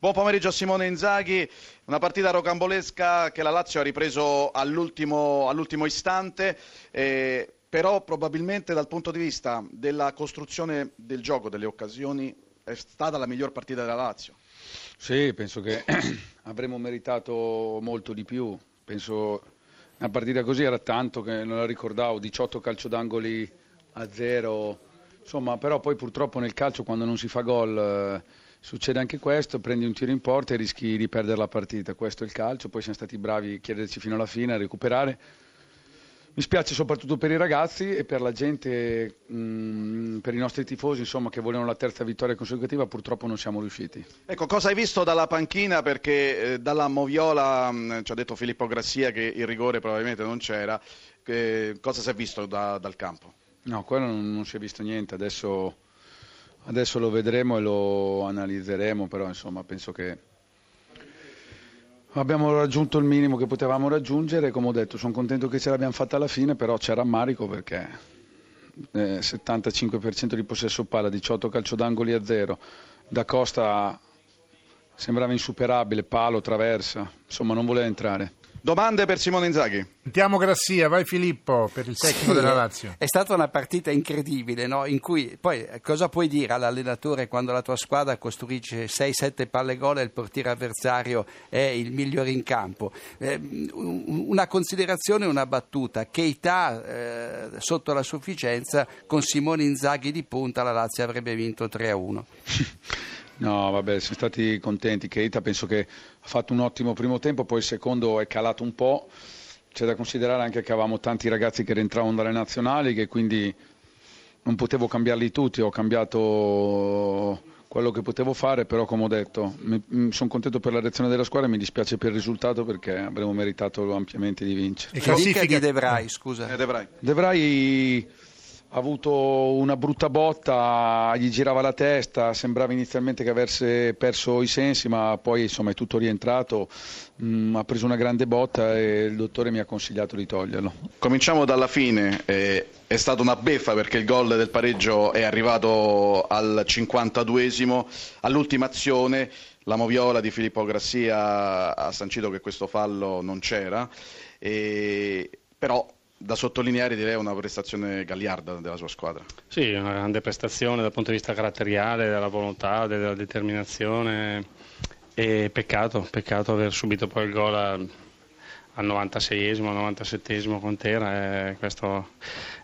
Buon pomeriggio a Simone Inzaghi, una partita rocambolesca che la Lazio ha ripreso all'ultimo, all'ultimo istante, eh, però probabilmente dal punto di vista della costruzione del gioco, delle occasioni, è stata la miglior partita della Lazio. Sì, penso che avremmo meritato molto di più, penso una partita così era tanto che non la ricordavo, 18 calcio d'angoli a zero, insomma però poi purtroppo nel calcio quando non si fa gol... Eh, succede anche questo, prendi un tiro in porta e rischi di perdere la partita, questo è il calcio, poi siamo stati bravi a chiederci fino alla fine, a recuperare. Mi spiace soprattutto per i ragazzi e per la gente, mh, mm, per i nostri tifosi insomma, che volevano la terza vittoria consecutiva, purtroppo non siamo riusciti. Ecco, cosa hai visto dalla panchina? Perché eh, dalla Moviola mh, mm, ci ha detto Filippo Grassia che il rigore probabilmente non c'era. Eh, cosa si è visto da, dal campo? No, quello non, non si è visto niente, adesso Adesso lo vedremo e lo analizzeremo, però insomma penso che abbiamo raggiunto il minimo che potevamo raggiungere, come ho detto sono contento che ce l'abbiamo fatta alla fine, però c'è rammarico perché eh, 75% di possesso palla, 18 calcio d'angoli a zero, da Costa sembrava insuperabile, palo, traversa, insomma non voleva entrare. Domande per Simone Inzaghi. Sentiamo Grassia, vai Filippo per il tecnico sì, della Lazio. È stata una partita incredibile, no? in cui poi cosa puoi dire all'allenatore quando la tua squadra costruisce 6-7 palle gol e il portiere avversario è il migliore in campo? Eh, una considerazione, una battuta. Keita eh, sotto la sufficienza con Simone Inzaghi di punta la Lazio avrebbe vinto 3-1. No, vabbè, siamo stati contenti. Keita penso che ha fatto un ottimo primo tempo, poi il secondo è calato un po'. C'è da considerare anche che avevamo tanti ragazzi che rientravano dalle nazionali, che quindi non potevo cambiarli tutti, ho cambiato quello che potevo fare, però come ho detto sono contento per la reazione della squadra e mi dispiace per il risultato perché avremmo meritato ampiamente di vincere. E classifica di De Vrij, scusa. Eh, De Vrij. Ha avuto una brutta botta, gli girava la testa, sembrava inizialmente che avesse perso i sensi, ma poi insomma è tutto rientrato, mm, ha preso una grande botta e il dottore mi ha consigliato di toglierlo. Cominciamo dalla fine, eh, è stata una beffa perché il gol del pareggio è arrivato al 52esimo, all'ultima azione la moviola di Filippo Grassia ha sancito che questo fallo non c'era, e, però da sottolineare direi una prestazione gagliarda della sua squadra. Sì, una grande prestazione dal punto di vista caratteriale, della volontà, della determinazione e peccato, peccato aver subito poi il gol al, 96esimo, al 97esimo con Tera. Eh, questo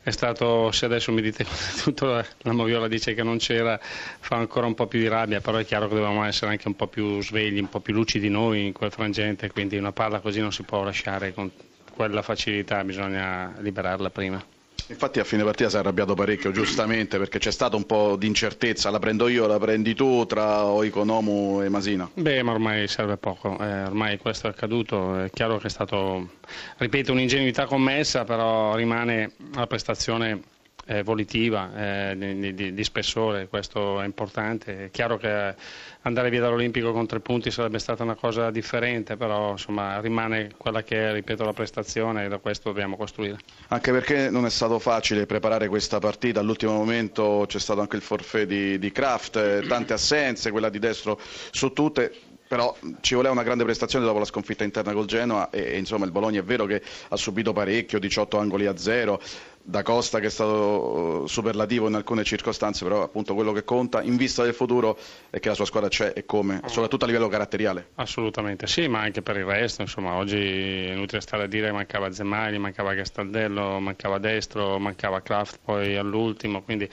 è stato, se adesso mi dite tutto la Moviola dice che non c'era, fa ancora un po' più di rabbia, però è chiaro che dovevamo essere anche un po' più svegli, un po' più lucidi noi in quel frangente, quindi una palla così non si può lasciare con quella facilità bisogna liberarla prima. Infatti a fine partita si è arrabbiato parecchio, giustamente, perché c'è stato un po' di incertezza, la prendo io, la prendi tu, tra Oikonomu e Masina. Beh, ma ormai serve poco, eh, ormai questo è accaduto, è chiaro che è stato, ripeto, un'ingenuità commessa, però rimane la prestazione eh, volitiva, eh, di, di, di, spessore, questo è importante. È chiaro che andare via dall'Olimpico con tre punti sarebbe stata una cosa differente, però insomma, rimane quella che è, ripeto, la prestazione e da questo dobbiamo costruire. Anche perché non è stato facile preparare questa partita, all'ultimo momento c'è stato anche il forfè di, di Kraft, eh, tante assenze, quella di destro su tutte però ci voleva una grande prestazione dopo la sconfitta interna col Genoa e, e, insomma il Bologna è vero che ha subito parecchio, 18 angoli a zero, da Costa che è stato uh, superlativo in alcune circostanze, però appunto quello che conta in vista del futuro è che la sua squadra c'è e come, soprattutto a livello caratteriale. Assolutamente sì, ma anche per il resto, insomma oggi è inutile stare a dire che mancava Zemmari, mancava Gastaldello, mancava Destro, mancava Kraft poi all'ultimo, quindi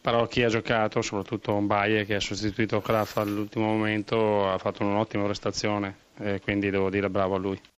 però chi ha giocato, soprattutto Baie che ha sostituito Kraft all'ultimo momento, ha fatto un'ottima prestazione e quindi devo dire bravo a lui.